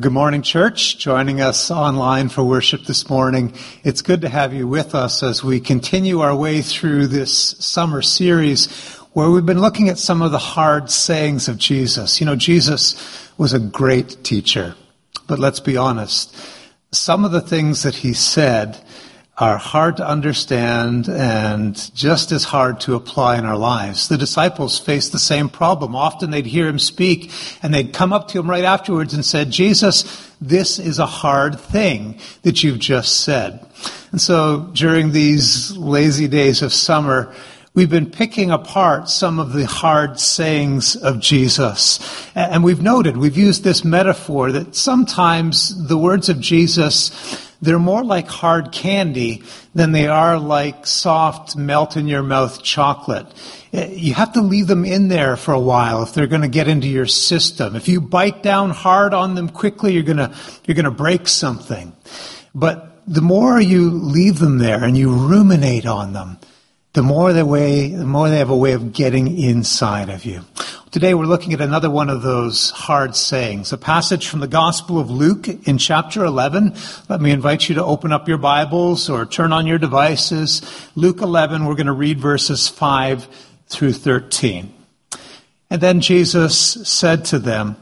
Good morning, church. Joining us online for worship this morning. It's good to have you with us as we continue our way through this summer series where we've been looking at some of the hard sayings of Jesus. You know, Jesus was a great teacher, but let's be honest. Some of the things that he said are hard to understand and just as hard to apply in our lives. The disciples faced the same problem. Often they'd hear him speak and they'd come up to him right afterwards and said, Jesus, this is a hard thing that you've just said. And so during these lazy days of summer, We've been picking apart some of the hard sayings of Jesus. And we've noted, we've used this metaphor that sometimes the words of Jesus they're more like hard candy than they are like soft, melt in your mouth chocolate. Eh, you have to leave them in there for a while if they're going to get into your system. If you bite down hard on them quickly, you're going to, you're going to break something. But the more you leave them there and you ruminate on them, the more the way, the more they have a way of getting inside of you. Today we're looking at another one of those hard sayings, a passage from the Gospel of Luke in chapter 11. Let me invite you to open up your Bibles or turn on your devices. Luke 11, we're going to read verses 5 through 13. And then Jesus said to them,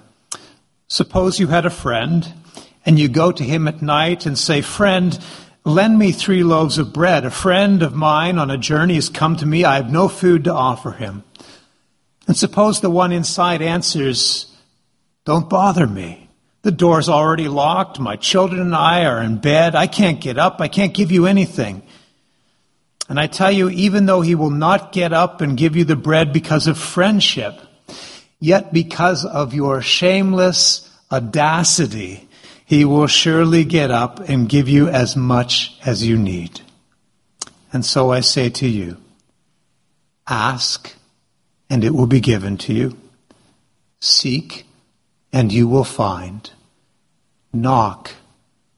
Suppose you had a friend, and you go to him at night and say, Friend, lend me three loaves of bread. A friend of mine on a journey has come to me. I have no food to offer him. And suppose the one inside answers, Don't bother me. The door's already locked. My children and I are in bed. I can't get up. I can't give you anything. And I tell you, even though he will not get up and give you the bread because of friendship, yet because of your shameless audacity, he will surely get up and give you as much as you need. And so I say to you, ask and it will be given to you. Seek, and you will find. Knock,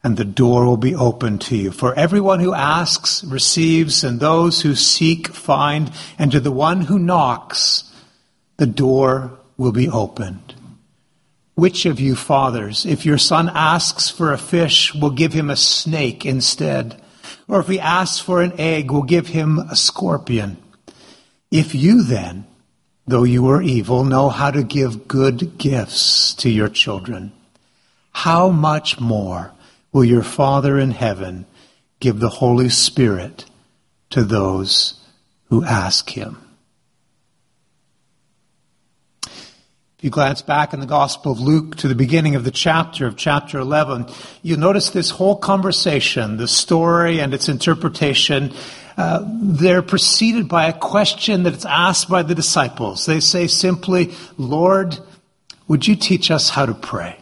and the door will be opened to you. For everyone who asks receives, and those who seek find, and to the one who knocks, the door will be opened. Which of you fathers, if your son asks for a fish, will give him a snake instead? Or if he asks for an egg, will give him a scorpion? If you then, though you are evil, know how to give good gifts to your children. How much more will your Father in heaven give the Holy Spirit to those who ask him? If you glance back in the Gospel of Luke to the beginning of the chapter of chapter 11, you'll notice this whole conversation, the story and its interpretation uh, they're preceded by a question that's asked by the disciples. They say simply, Lord, would you teach us how to pray?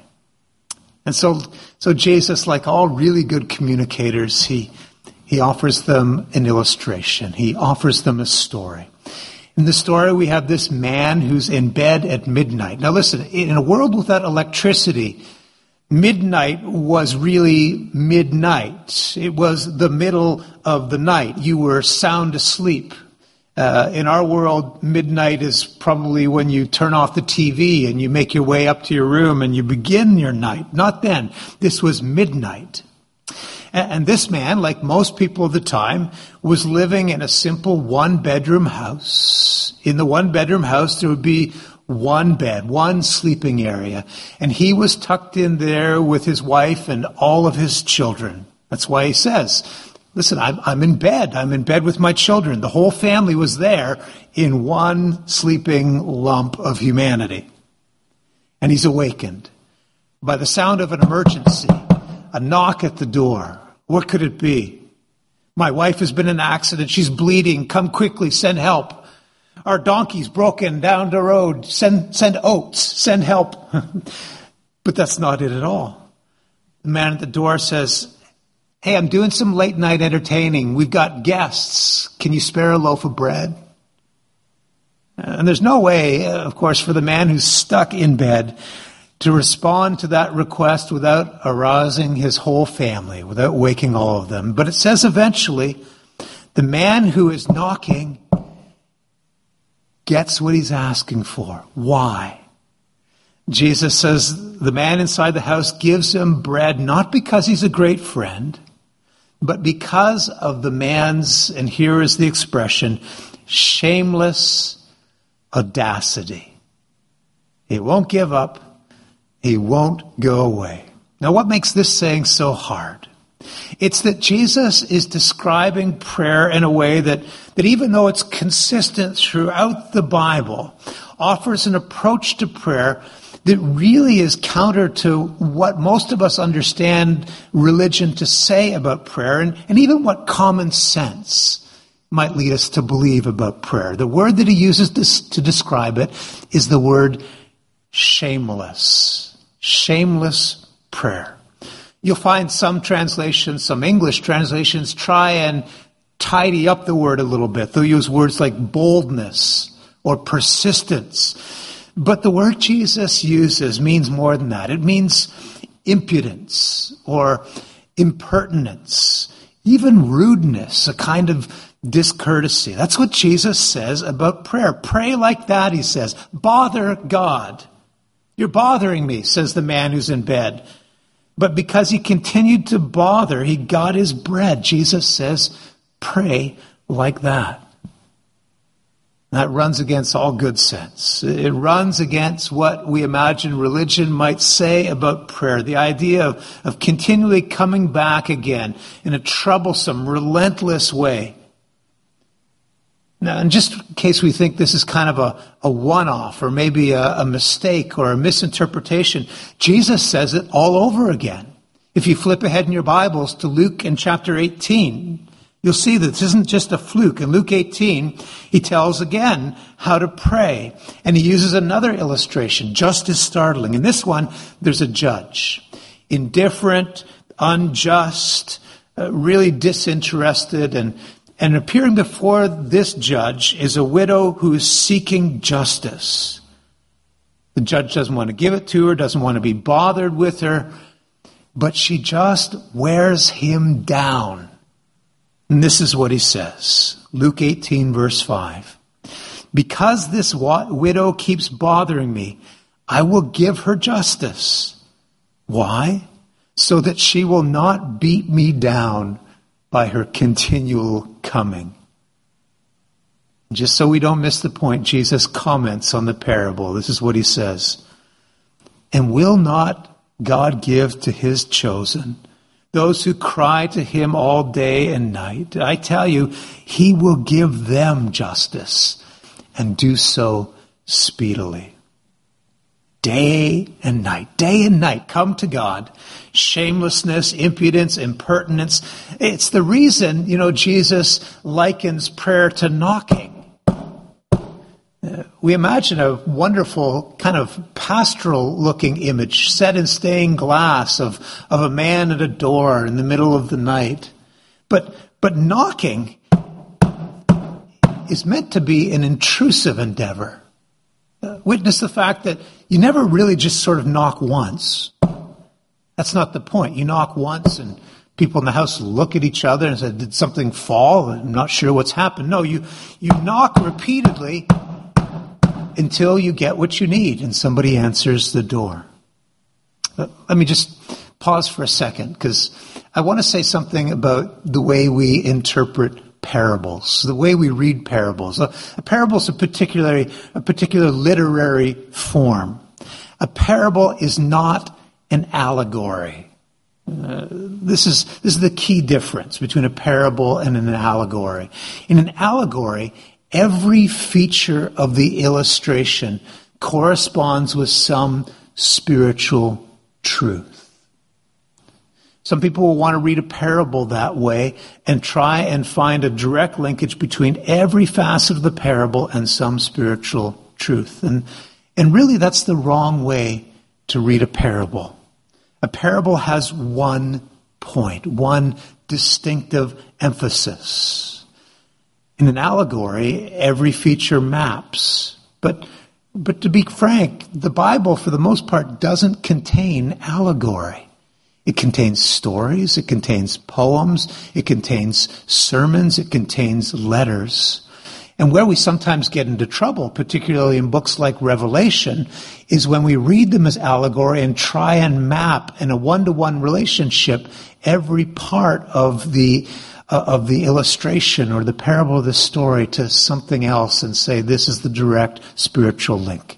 And so, so Jesus, like all really good communicators, he, he offers them an illustration. He offers them a story. In the story, we have this man who's in bed at midnight. Now listen, in a world without electricity, midnight was really midnight. It was the middle of the night. You were sound asleep. Uh, in our world, midnight is probably when you turn off the TV and you make your way up to your room and you begin your night. Not then. This was midnight. And, and this man, like most people of the time, was living in a simple one bedroom house. In the one bedroom house, there would be one bed, one sleeping area. And he was tucked in there with his wife and all of his children. That's why he says, listen, I'm, I'm in bed. I'm in bed with my children. The whole family was there in one sleeping lump of humanity. And he's awakened by the sound of an emergency, a knock at the door. What could it be? My wife has been in an accident. She's bleeding. Come quickly. Send help. Our donkey's broken down the road. Send, send oats. Send help. but that's not it at all. The man at the door says, Hey, I'm doing some late night entertaining. We've got guests. Can you spare a loaf of bread? And there's no way, uh, of course, for the man who's stuck in bed to respond to that request without arousing his whole family, without waking all of them. But it says eventually, the man who is knocking gets what he's asking for. Why? Jesus says the man inside the house gives him bread not because he's a great friend, but because of the man's, and here is the expression, shameless audacity. He won't give up. He won't go away. Now, what makes this saying so hard? It's that Jesus is describing prayer in a way that, that even though it's consistent throughout the Bible, offers an approach to prayer that really is counter to what most of us understand religion to say about prayer and, and even what common sense might lead us to believe about prayer. The word that he uses to, to describe it is the word shameless. Shameless prayer. You'll find some translations, some English translations try and tidy up the word a little bit. They'll use words like boldness or persistence. But the word Jesus uses means more than that. It means impudence or impertinence, even rudeness, a kind of discourtesy. That's what Jesus says about prayer. Pray like that, he says. Bother God. You're bothering me, says the man who's in bed. But because he continued to bother, he got his bread. Jesus says, pray like that. That runs against all good sense. It runs against what we imagine religion might say about prayer. The idea of, of continually coming back again in a troublesome, relentless way. Now, in just in case we think this is kind of a, a one off or maybe a, a mistake or a misinterpretation, Jesus says it all over again. If you flip ahead in your Bibles to Luke in chapter 18, you'll see that this isn't just a fluke. In Luke 18, he tells again how to pray. And he uses another illustration, just as startling. In this one, there's a judge. Indifferent, unjust, uh, really disinterested, and and appearing before this judge is a widow who is seeking justice. The judge doesn't want to give it to her, doesn't want to be bothered with her, but she just wears him down. And this is what he says Luke 18, verse 5. Because this widow keeps bothering me, I will give her justice. Why? So that she will not beat me down by her continual coming. Just so we don't miss the point, Jesus comments on the parable. This is what he says. And will not God give to his chosen, those who cry to him all day and night? I tell you, he will give them justice and do so speedily day and night, day and night, come to God. Shamelessness, impudence, impertinence. It's the reason, you know, Jesus likens prayer to knocking. Uh, we imagine a wonderful kind of pastoral looking image set in stained glass of, of a man at a door in the middle of the night. But, but knocking is meant to be an intrusive endeavor. Uh, witness the fact that you never really just sort of knock once. That's not the point. You knock once and people in the house look at each other and say, Did something fall? I'm not sure what's happened. No, you, you knock repeatedly until you get what you need and somebody answers the door. Let me just pause for a second because I want to say something about the way we interpret parables, the way we read parables. A, a parable is a particularly, a particular literary form. A parable is not an allegory. Uh, this is this is the key difference between a parable and an allegory. In an allegory, every feature of the illustration corresponds with some spiritual truth. Some people will want to read a parable that way and try and find a direct linkage between every facet of the parable and some spiritual truth. And, and really, that's the wrong way to read a parable. A parable has one point, one distinctive emphasis. In an allegory, every feature maps. But, but to be frank, the Bible, for the most part, doesn't contain allegory. It contains stories, it contains poems, it contains sermons, it contains letters. And where we sometimes get into trouble, particularly in books like Revelation, is when we read them as allegory and try and map in a one-to-one relationship every part of the uh, of the illustration or the parable of the story to something else and say this is the direct spiritual link.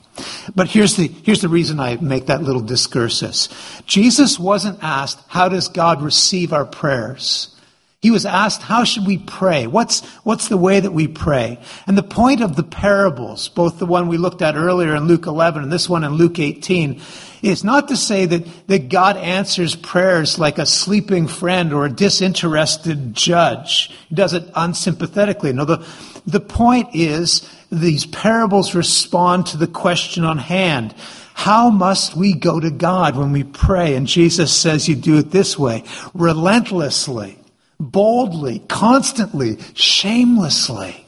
But here's the, here's the reason I make that little discursus. Jesus wasn't asked, how does God receive our prayers? He was asked, how should we pray? What's, what's the way that we pray? And the point of the parables, both the one we looked at earlier in Luke 11 and this one in Luke 18, is not to say that, that God answers prayers like a sleeping friend or a disinterested judge. He does it unsympathetically. No, the, the point is these parables respond to the question on hand. How must we go to God when we pray? And Jesus says you do it this way, relentlessly boldly, constantly, shamelessly,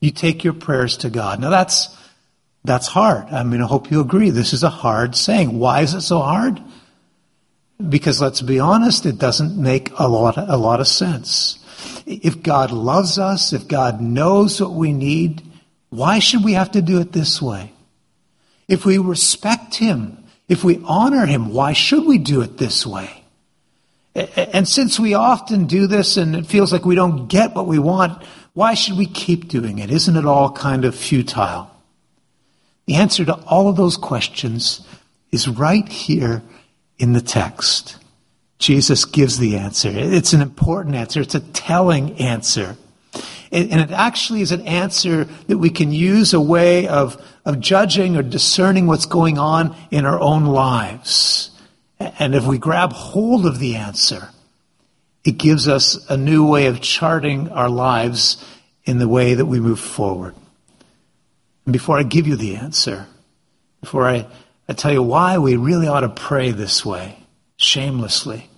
you take your prayers to God. Now that's, that's hard. I mean, I hope you agree. This is a hard saying. Why is it so hard? Because let's be honest, it doesn't make a lot, a lot of sense. If God loves us, if God knows what we need, why should we have to do it this way? If we respect Him, if we honor Him, why should we do it this way? And since we often do this and it feels like we don't get what we want, why should we keep doing it? Isn't it all kind of futile? The answer to all of those questions is right here in the text. Jesus gives the answer. It's an important answer. It's a telling answer. And it actually is an answer that we can use a way of, of judging or discerning what's going on in our own lives. And if we grab hold of the answer, it gives us a new way of charting our lives in the way that we move forward. And before I give you the answer, before I, I tell you why we really ought to pray this way, shamelessly,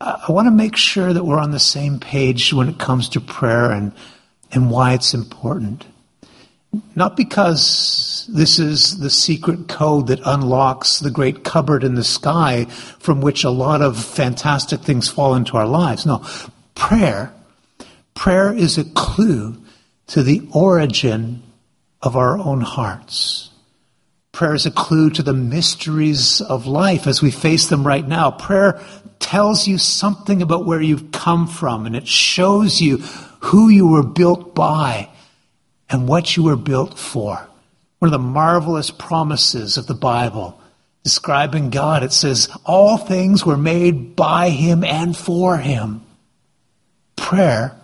I, I want to make sure that we're on the same page when it comes to prayer and, and why it's important. Not because this is the secret code that unlocks the great cupboard in the sky from which a lot of fantastic things fall into our lives. No, prayer, prayer is a clue to the origin of our own hearts. Prayer is a clue to the mysteries of life as we face them right now. Prayer tells you something about where you've come from and it shows you who you were built by and what you were built for. One of the marvelous promises of the Bible describing God, it says, all things were made by him and for him. Prayer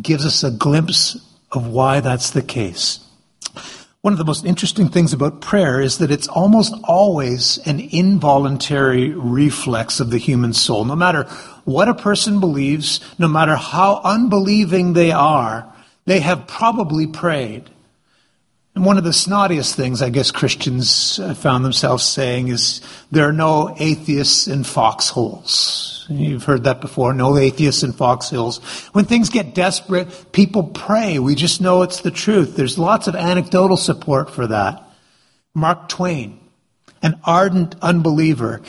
gives us a glimpse of why that's the case. One of the most interesting things about prayer is that it's almost always an involuntary reflex of the human soul. No matter what a person believes, no matter how unbelieving they are, they have probably prayed. And one of the snottiest things I guess Christians uh, found themselves saying is there are no atheists in foxholes. You've heard that before. No atheists in foxholes. When things get desperate, people pray. We just know it's the truth. There's lots of anecdotal support for that. Mark Twain, an ardent unbeliever,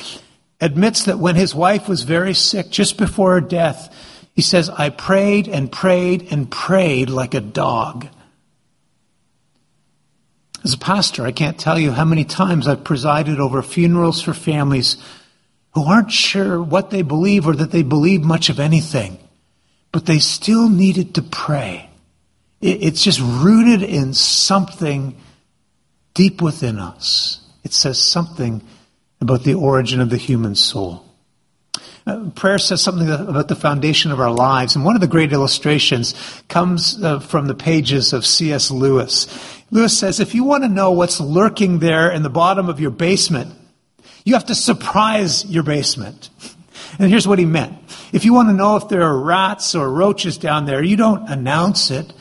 admits that when his wife was very sick, just before her death, he says, I prayed and prayed and prayed like a dog. As a pastor, I can't tell you how many times I've presided over funerals for families who aren't sure what they believe or that they believe much of anything, but they still needed to pray. It's just rooted in something deep within us. It says something about the origin of the human soul. Uh, prayer says something about the foundation of our lives, and one of the great illustrations comes uh, from the pages of C.S. Lewis. Lewis says, if you want to know what's lurking there in the bottom of your basement, you have to surprise your basement. And here's what he meant. If you want to know if there are rats or roaches down there, you don't announce it.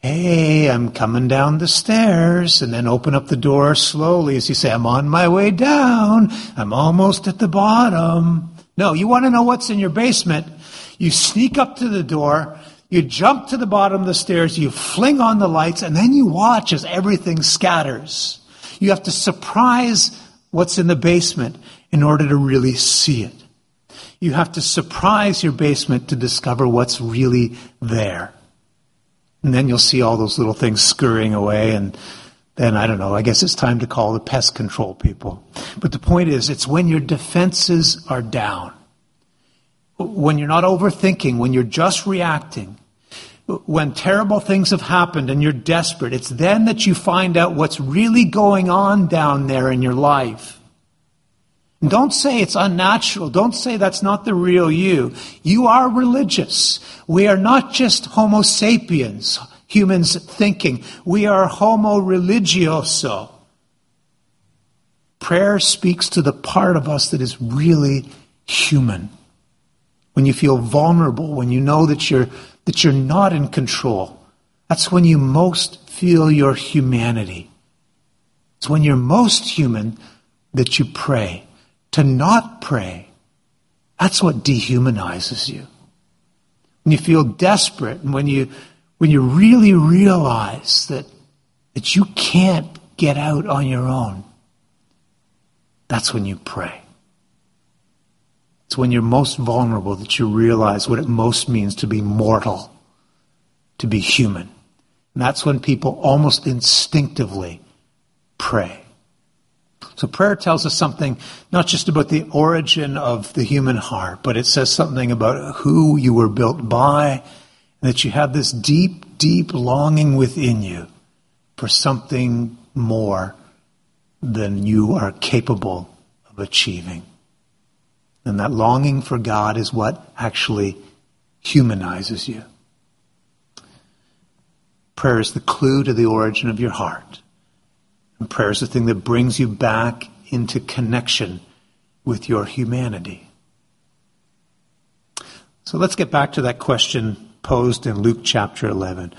Hey, I'm coming down the stairs, and then open up the door slowly as you say, I'm on my way down. I'm almost at the bottom. No, you want to know what's in your basement. You sneak up to the door, you jump to the bottom of the stairs, you fling on the lights, and then you watch as everything scatters. You have to surprise what's in the basement in order to really see it. You have to surprise your basement to discover what's really there. And then you'll see all those little things scurrying away and then I don't know, I guess it's time to call the pest control people. But the point is, it's when your defenses are down, when you're not overthinking, when you're just reacting, when terrible things have happened and you're desperate, it's then that you find out what's really going on down there in your life. Don't say it's unnatural. Don't say that's not the real you. You are religious. We are not just Homo sapiens, humans thinking. We are Homo religioso. Prayer speaks to the part of us that is really human. When you feel vulnerable, when you know that you're, that you're not in control, that's when you most feel your humanity. It's when you're most human that you pray. To not pray, that's what dehumanizes you. When you feel desperate and when you when you really realize that, that you can't get out on your own, that's when you pray. It's when you're most vulnerable that you realize what it most means to be mortal, to be human. And that's when people almost instinctively pray. So prayer tells us something not just about the origin of the human heart, but it says something about who you were built by and that you have this deep, deep longing within you for something more than you are capable of achieving. And that longing for God is what actually humanizes you. Prayer is the clue to the origin of your heart. And prayer is the thing that brings you back into connection with your humanity. So let's get back to that question posed in Luke chapter 11.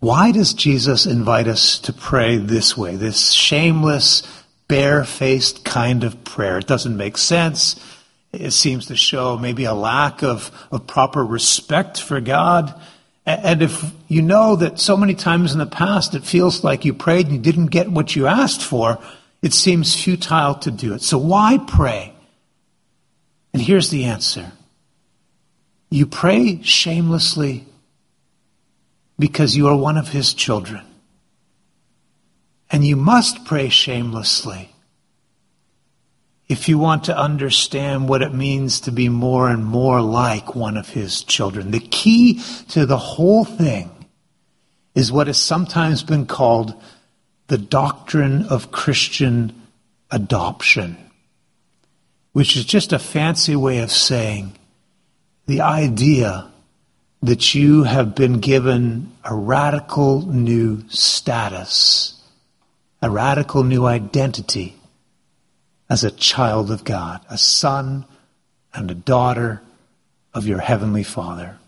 Why does Jesus invite us to pray this way, this shameless, barefaced kind of prayer? It doesn't make sense. It seems to show maybe a lack of, of proper respect for God. And if you know that so many times in the past it feels like you prayed and you didn't get what you asked for, it seems futile to do it. So why pray? And here's the answer you pray shamelessly because you are one of his children. And you must pray shamelessly if you want to understand what it means to be more and more like one of his children. The key to the whole thing is what has sometimes been called the doctrine of Christian adoption, which is just a fancy way of saying the idea that you have been given a radical new status, a radical new identity as a child of God, a son and a daughter of your heavenly Father.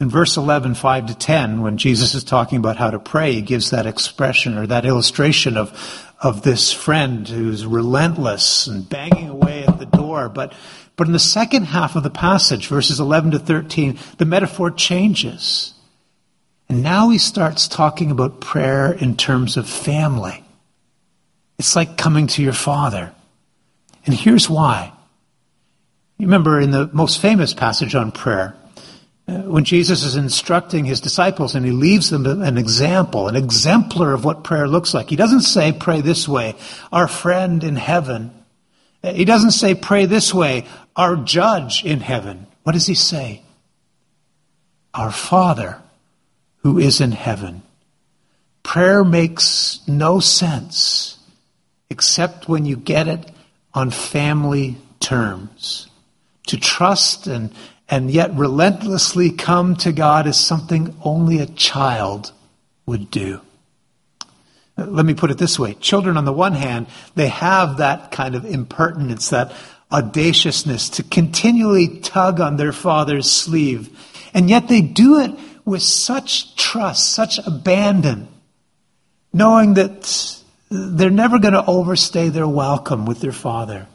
In verse 11, 5 to 10, when Jesus is talking about how to pray, he gives that expression or that illustration of, of this friend who's relentless and banging away at the door, but but in the second half of the passage, verses 11 to 13, the metaphor changes. And now he starts talking about prayer in terms of family. It's like coming to your father. And here's why. You remember in the most famous passage on prayer, uh, when Jesus is instructing his disciples and he leaves them an example, an exemplar of what prayer looks like. He doesn't say, pray this way, our friend in heaven. He doesn't say, pray this way, our judge in heaven. What does he say? Our Father who is in heaven. Prayer makes no sense except when you get it on family terms. To trust and, and yet relentlessly come to God is something only a child would do. Let me put it this way. Children, on the one hand, they have that kind of impertinence, that audaciousness to continually tug on their father's sleeve. And yet they do it with such trust, such abandon, knowing that they're never going to overstay their welcome with their father.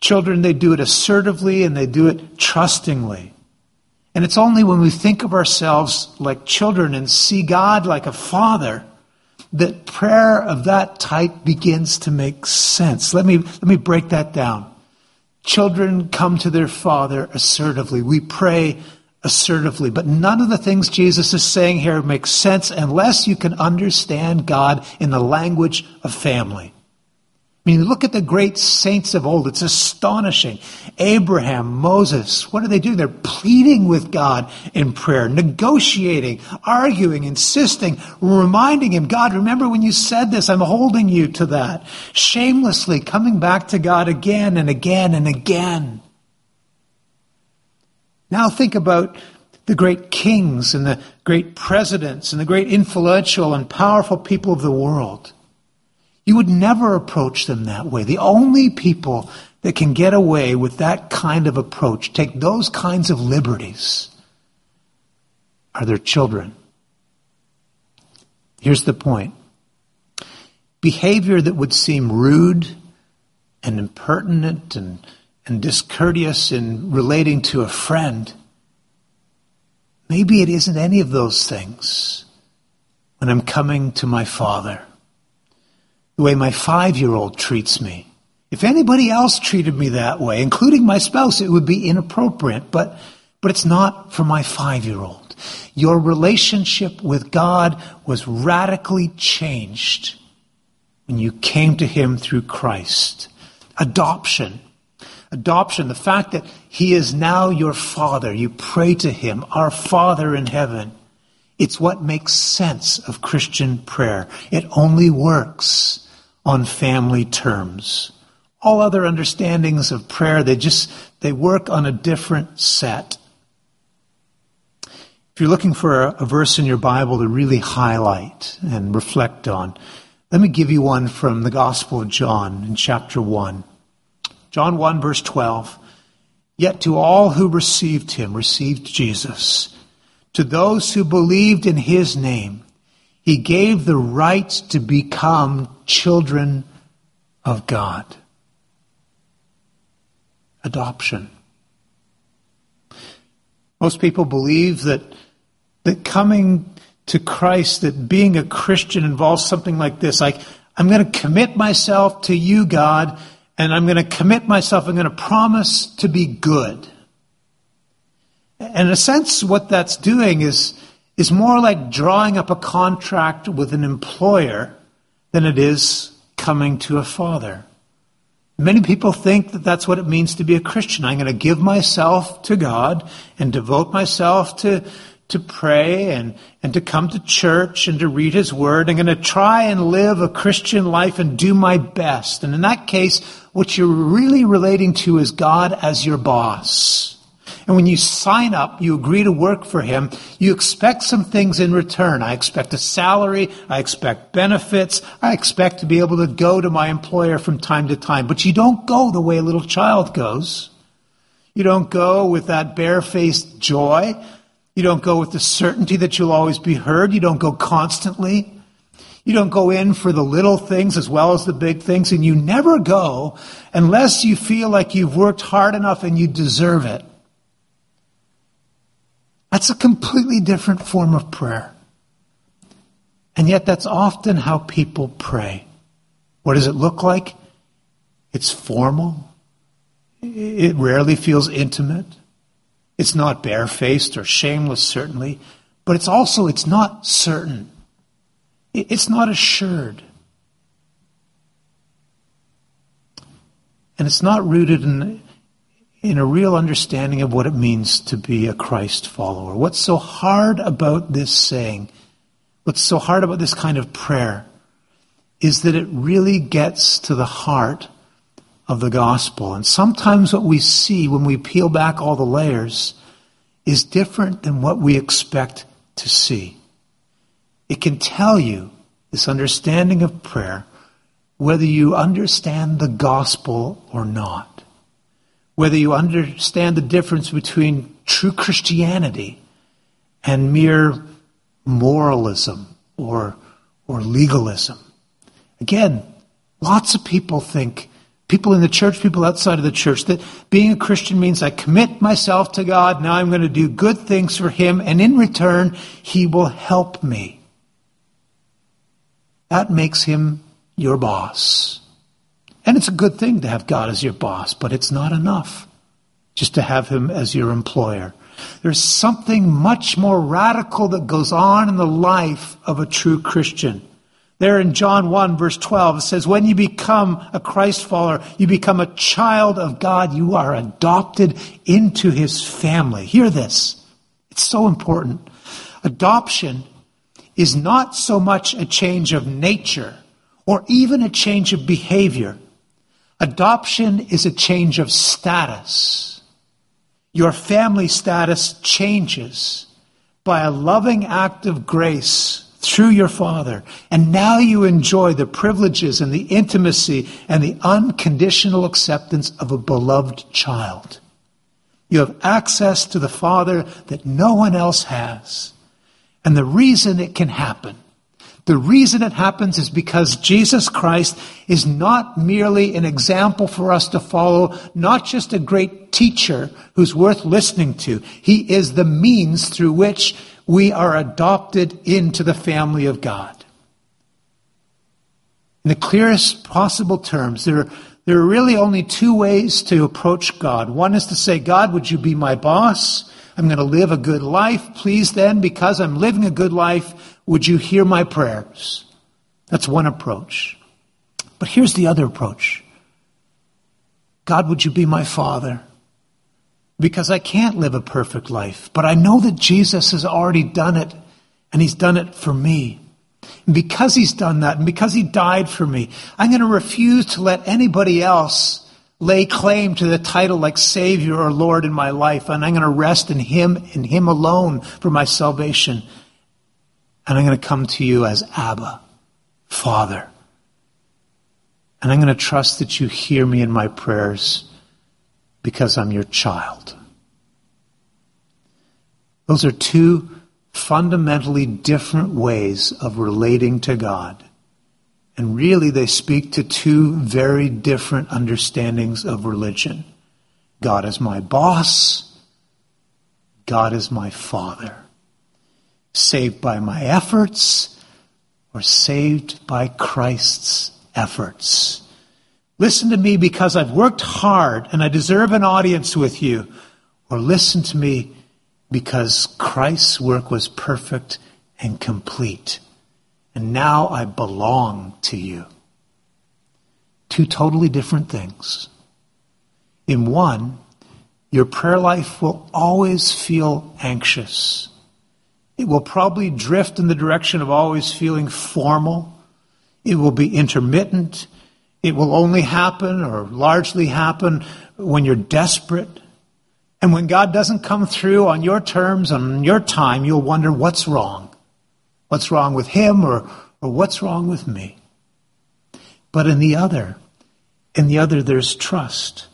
Children, they do it assertively and they do it trustingly. And it's only when we think of ourselves like children and see God like a father that prayer of that type begins to make sense. Let me, let me break that down. Children come to their father assertively. We pray assertively. But none of the things Jesus is saying here make sense unless you can understand God in the language of family. I mean, look at the great saints of old. It's astonishing. Abraham, Moses, what are they doing? They're pleading with God in prayer, negotiating, arguing, insisting, reminding him, God, remember when you said this? I'm holding you to that. Shamelessly coming back to God again and again and again. Now think about the great kings and the great presidents and the great influential and powerful people of the world. You would never approach them that way. The only people that can get away with that kind of approach, take those kinds of liberties, are their children. Here's the point behavior that would seem rude and impertinent and, and discourteous in relating to a friend, maybe it isn't any of those things when I'm coming to my Father the way my five year old treats me. If anybody else treated me that way, including my spouse, it would be inappropriate, but, but it's not for my five year old. Your relationship with God was radically changed when you came to Him through Christ. Adoption. Adoption, the fact that He is now your Father. You pray to Him, our Father in heaven. It's what makes sense of Christian prayer. It only works on family terms. All other understandings of prayer, they just, they work on a different set. If you're looking for a, a verse in your Bible to really highlight and reflect on, let me give you one from the Gospel of John in chapter 1. John 1 verse 12. Yet to all who received him, received Jesus, to those who believed in his name, he gave the right to become children of God. Adoption. Most people believe that, that coming to Christ, that being a Christian involves something like this like, I'm going to commit myself to you, God, and I'm going to commit myself, I'm going to promise to be good. And in a sense, what that's doing is is more like drawing up a contract with an employer than it is coming to a father. Many people think that that's what it means to be a Christian. I'm going to give myself to God and devote myself to, to pray and, and to come to church and to read His Word. I'm going to try and live a Christian life and do my best. And in that case, what you're really relating to is God as your boss. And when you sign up, you agree to work for him, you expect some things in return. I expect a salary, I expect benefits, I expect to be able to go to my employer from time to time. But you don't go the way a little child goes. You don't go with that barefaced joy. You don't go with the certainty that you'll always be heard. You don't go constantly. You don't go in for the little things as well as the big things, and you never go unless you feel like you've worked hard enough and you deserve it. That's a completely different form of prayer. And yet, that's often how people pray. What does it look like? It's formal. It rarely feels intimate. It's not barefaced or shameless, certainly, but it's also, it's not certain. It's not assured. And it's not rooted in in a real understanding of what it means to be a Christ follower. What's so hard about this saying, what's so hard about this kind of prayer, is that it really gets to the heart of the gospel. And sometimes what we see when we peel back all the layers is different than what we expect to see. It can tell you, this understanding of prayer, whether you understand the gospel or not whether you understand the difference between true Christianity and mere moralism or, or legalism. Again, lots of people think, people in the church, people outside of the church, that being a Christian means I commit myself to God, now I'm going to do good things for Him, and in return, He will help me. That makes Him your boss. And it's a good thing to have God as your boss, but it's not enough just to have Him as your employer. There's something much more radical that goes on in the life of a true Christian. There in John 1 verse 12, it says, when you become a Christ follower, you become a child of God. You are adopted into his family. Hear this. It's so important. Adoption is not so much a change of nature or even a change of behavior. Adoption is a change of status. Your family status changes by a loving act of grace through your Father. And now you enjoy the privileges and the intimacy and the unconditional acceptance of a beloved child. You have access to the Father that no one else has. And the reason it can happen, the reason it happens is because Jesus Christ is not merely an example for us to follow, not just a great teacher who's worth listening to. He is the means through which we are adopted into the family of God. In the clearest possible terms, there, there are really only two ways to approach God. One is to say, God, would you be my boss? I'm going to live a good life. Please then, because I'm living a good life, would you hear my prayers? That's one approach. But here's the other approach. God, would you be my father? Because I can't live a perfect life. But I know that Jesus has already done it, and He's done it for me. And because He's done that, and because He died for me, I'm going to refuse to let anybody else lay claim to the title like Savior or Lord in my life, and I'm going to rest in Him, in Him alone for my salvation. And I'm going to come to you as Abba, Father. And I'm going to trust that you hear me in my prayers because I'm your child. Those are two fundamentally different ways of relating to God. And really, they speak to two very different understandings of religion. God is my boss. God is my father. Saved by my efforts or saved by Christ's efforts. Listen to me because I've worked hard and I deserve an audience with you. Or listen to me because Christ's work was perfect and complete. And now I belong to you. Two totally different things. In one, your prayer life will always feel anxious. It will probably drift in the direction of always feeling formal. It will be intermittent. It will only happen or largely happen when you're desperate. And when God doesn't come through on your terms, on your time, you'll wonder what's wrong. What's wrong with him or, or what's wrong with me? But in the other, in the other, there's trust.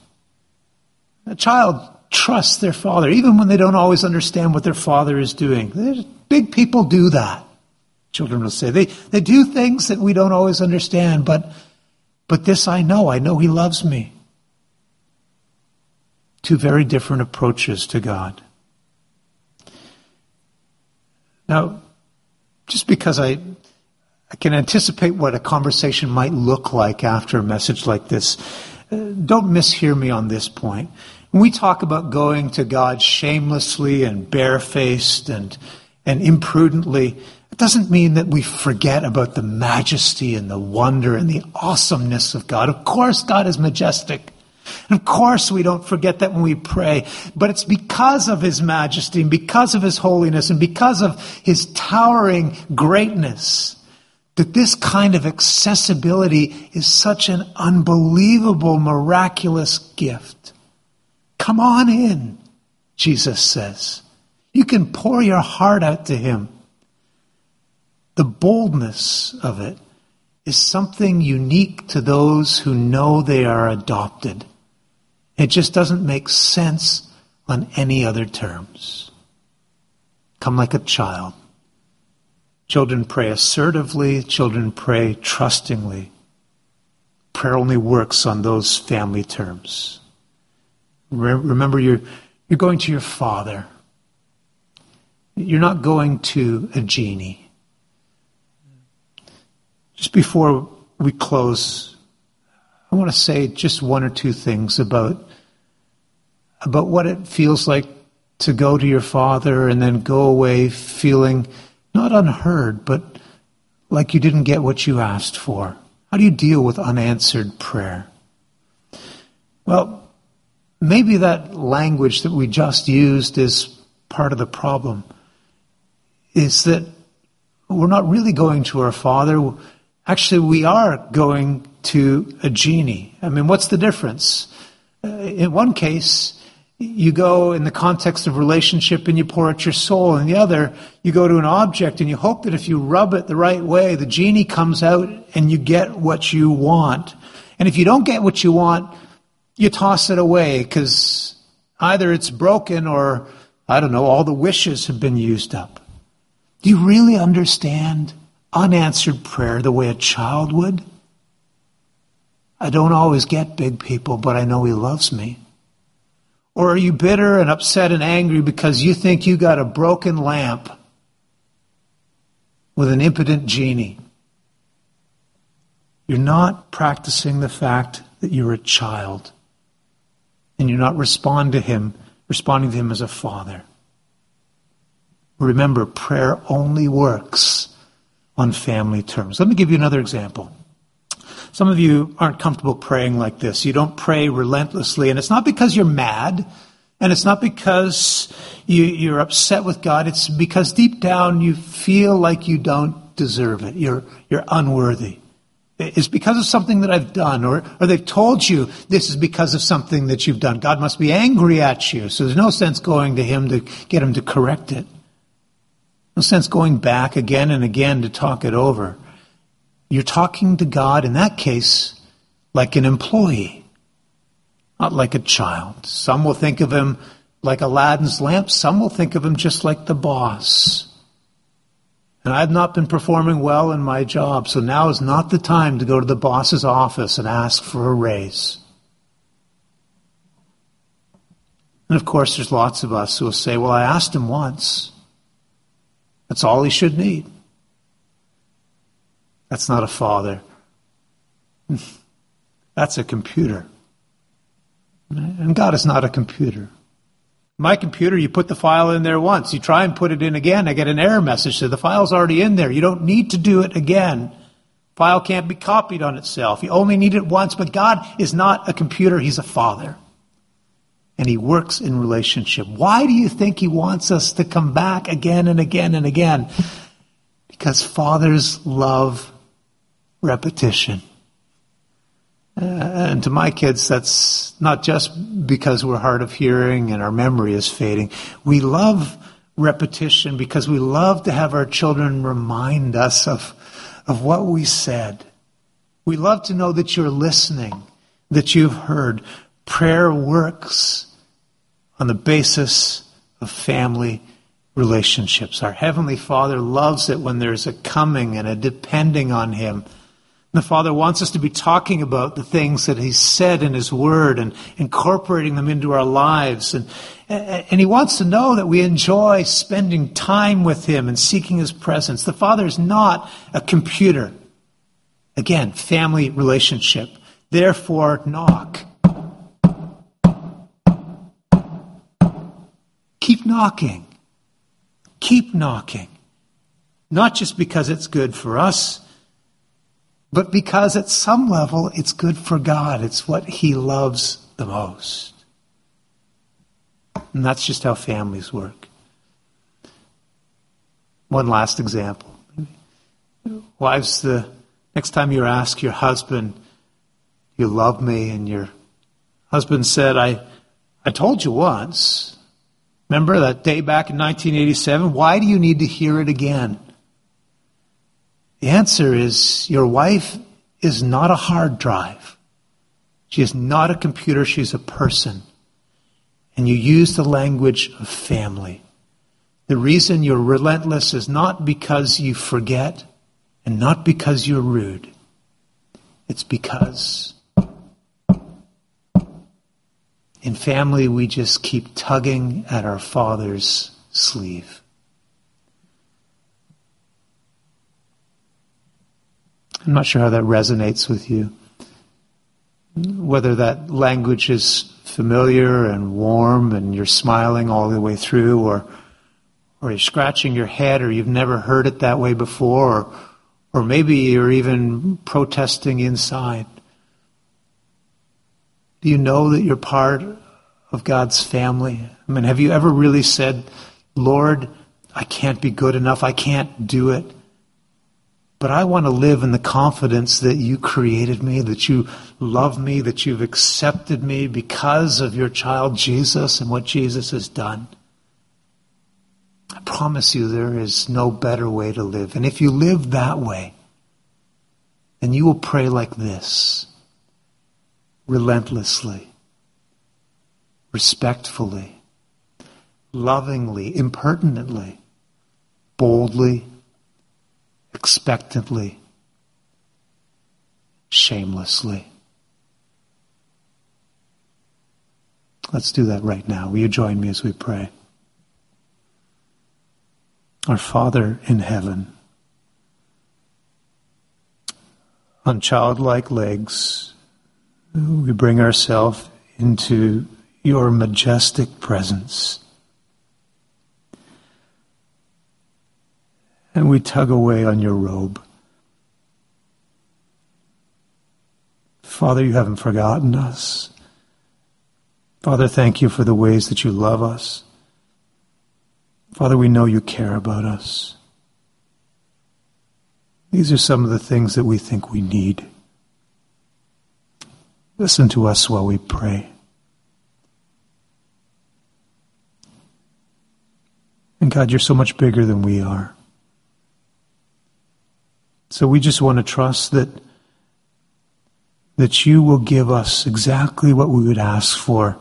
A child trusts their father, even when they don't always understand what their father is doing. Big people do that. Children will say they, they do things that we don't always understand, but but this I know. I know He loves me. Two very different approaches to God. Now, just because I, I can anticipate what a conversation might look like after a message like this, uh, don't mishear me on this point. When we talk about going to God shamelessly and barefaced and, and imprudently, it doesn't mean that we forget about the majesty and the wonder and the awesomeness of God. Of course, God is majestic. And of course, we don't forget that when we pray. But it's because of His majesty and because of His holiness and because of His towering greatness that this kind of accessibility is such an unbelievable, miraculous gift. Come on in, Jesus says. You can pour your heart out to Him. The boldness of it is something unique to those who know they are adopted. It just doesn't make sense on any other terms. Come like a child. Children pray assertively, children pray trustingly. Prayer only works on those family terms. Remember, you're, you're going to your father. You're not going to a genie. Just before we close, I want to say just one or two things about, about what it feels like to go to your father and then go away feeling not unheard, but like you didn't get what you asked for? How do you deal with unanswered prayer? Well, maybe that language that we just used is part of the problem. Is that we're not really going to our Father. Actually, we are going to a genie. I mean, what's the difference? Uh, in one case, you go in the context of relationship and you pour out your soul. In the other, you go to an object and you hope that if you rub it the right way, the genie comes out and you get what you want. And if you don't get what you want, you toss it away because either it's broken or, I don't know, all the wishes have been used up. Do you really understand unanswered prayer the way a child would? I don't always get big people, but I know He loves me. Or are you bitter and upset and angry because you think you got a broken lamp with an impotent genie? You're not practicing the fact that you're a child and you're not respond to him, responding to him as a father. Remember, prayer only works on family terms. Let me give you another example. Some of you aren't comfortable praying like this. You don't pray relentlessly, and it's not because you're mad, and it's not because you, are upset with God. It's because deep down you feel like you don't deserve it. You're, you're unworthy. It's because of something that I've done, or, or they've told you this is because of something that you've done. God must be angry at you, so there's no sense going to Him to get Him to correct it. No sense going back again and again to talk it over. You're talking to God, in that case, like an employee, not like a child. Some will think of him like Aladdin's lamp, some will think of him just like the boss. And I've not been performing well in my job, so now is not the time to go to the boss's office and ask for a raise. And of course, there's lots of us who will say, Well, I asked him once. That's all he should need. That's not a father. That's a computer. And God is not a computer. My computer, you put the file in there once. You try and put it in again. I get an error message. So the file's already in there. You don't need to do it again. File can't be copied on itself. You only need it once. But God is not a computer. He's a father. And he works in relationship. Why do you think he wants us to come back again and again and again? Because fathers love repetition. Uh, and to my kids, that's not just because we're hard of hearing and our memory is fading. We love repetition because we love to have our children remind us of, of what we said. We love to know that you're listening, that you've heard. Prayer works on the basis of family relationships. Our Heavenly Father loves it when there's a coming and a depending on Him the Father wants us to be talking about the things that He's said in His Word and incorporating them into our lives. And, and He wants to know that we enjoy spending time with Him and seeking His presence. The Father is not a computer. Again, family relationship. Therefore, knock. Keep knocking. Keep knocking. Not just because it's good for us but because at some level it's good for God. It's what He loves the most. And that's just how families work. One last example. Wives, the next time you ask your husband, you love me, and your husband said, I, I told you once. Remember that day back in 1987? Why do you need to hear it again? The answer is your wife is not a hard drive. She is not a computer, she's a person. And you use the language of family. The reason you're relentless is not because you forget and not because you're rude. It's because in family we just keep tugging at our father's sleeve. I'm not sure how that resonates with you. Whether that language is familiar and warm and you're smiling all the way through or or you're scratching your head or you've never heard it that way before or or maybe you're even protesting inside. Do you know that you're part of God's family? I mean, have you ever really said, Lord, I can't be good enough. I can't do it. But I want to live in the confidence that you created me, that you love me, that you've accepted me because of your child Jesus and what Jesus has done. I promise you there is no better way to live. And if you live that way, then you will pray like this relentlessly, respectfully, lovingly, impertinently, boldly, expectantly, shamelessly. Let's do that right now. Will you join me as we pray? Our Father in heaven, on childlike legs, we bring ourselves into your majestic presence. And we tug away on your robe. Father, you haven't forgotten us. Father, thank you for the ways that you love us. Father, we know you care about us. These are some of the things that we think we need. Listen to us while we pray. And God, you're so much bigger than we are. So we just want to trust that that you will give us exactly what we would ask for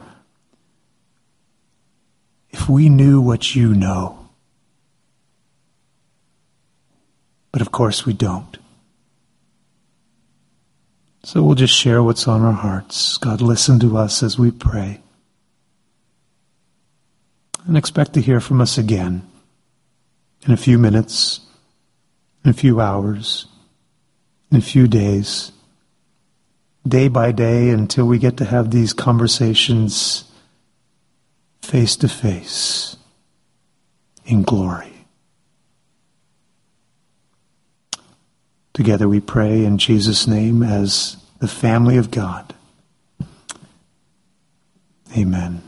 if we knew what you know. But of course we don't. So we'll just share what's on our hearts. God, listen to us as we pray. And expect to hear from us again in a few minutes, in a few hours, in a few days, day by day until we get to have these conversations face to face in glory. Together we pray in Jesus' name as the family of God. Amen.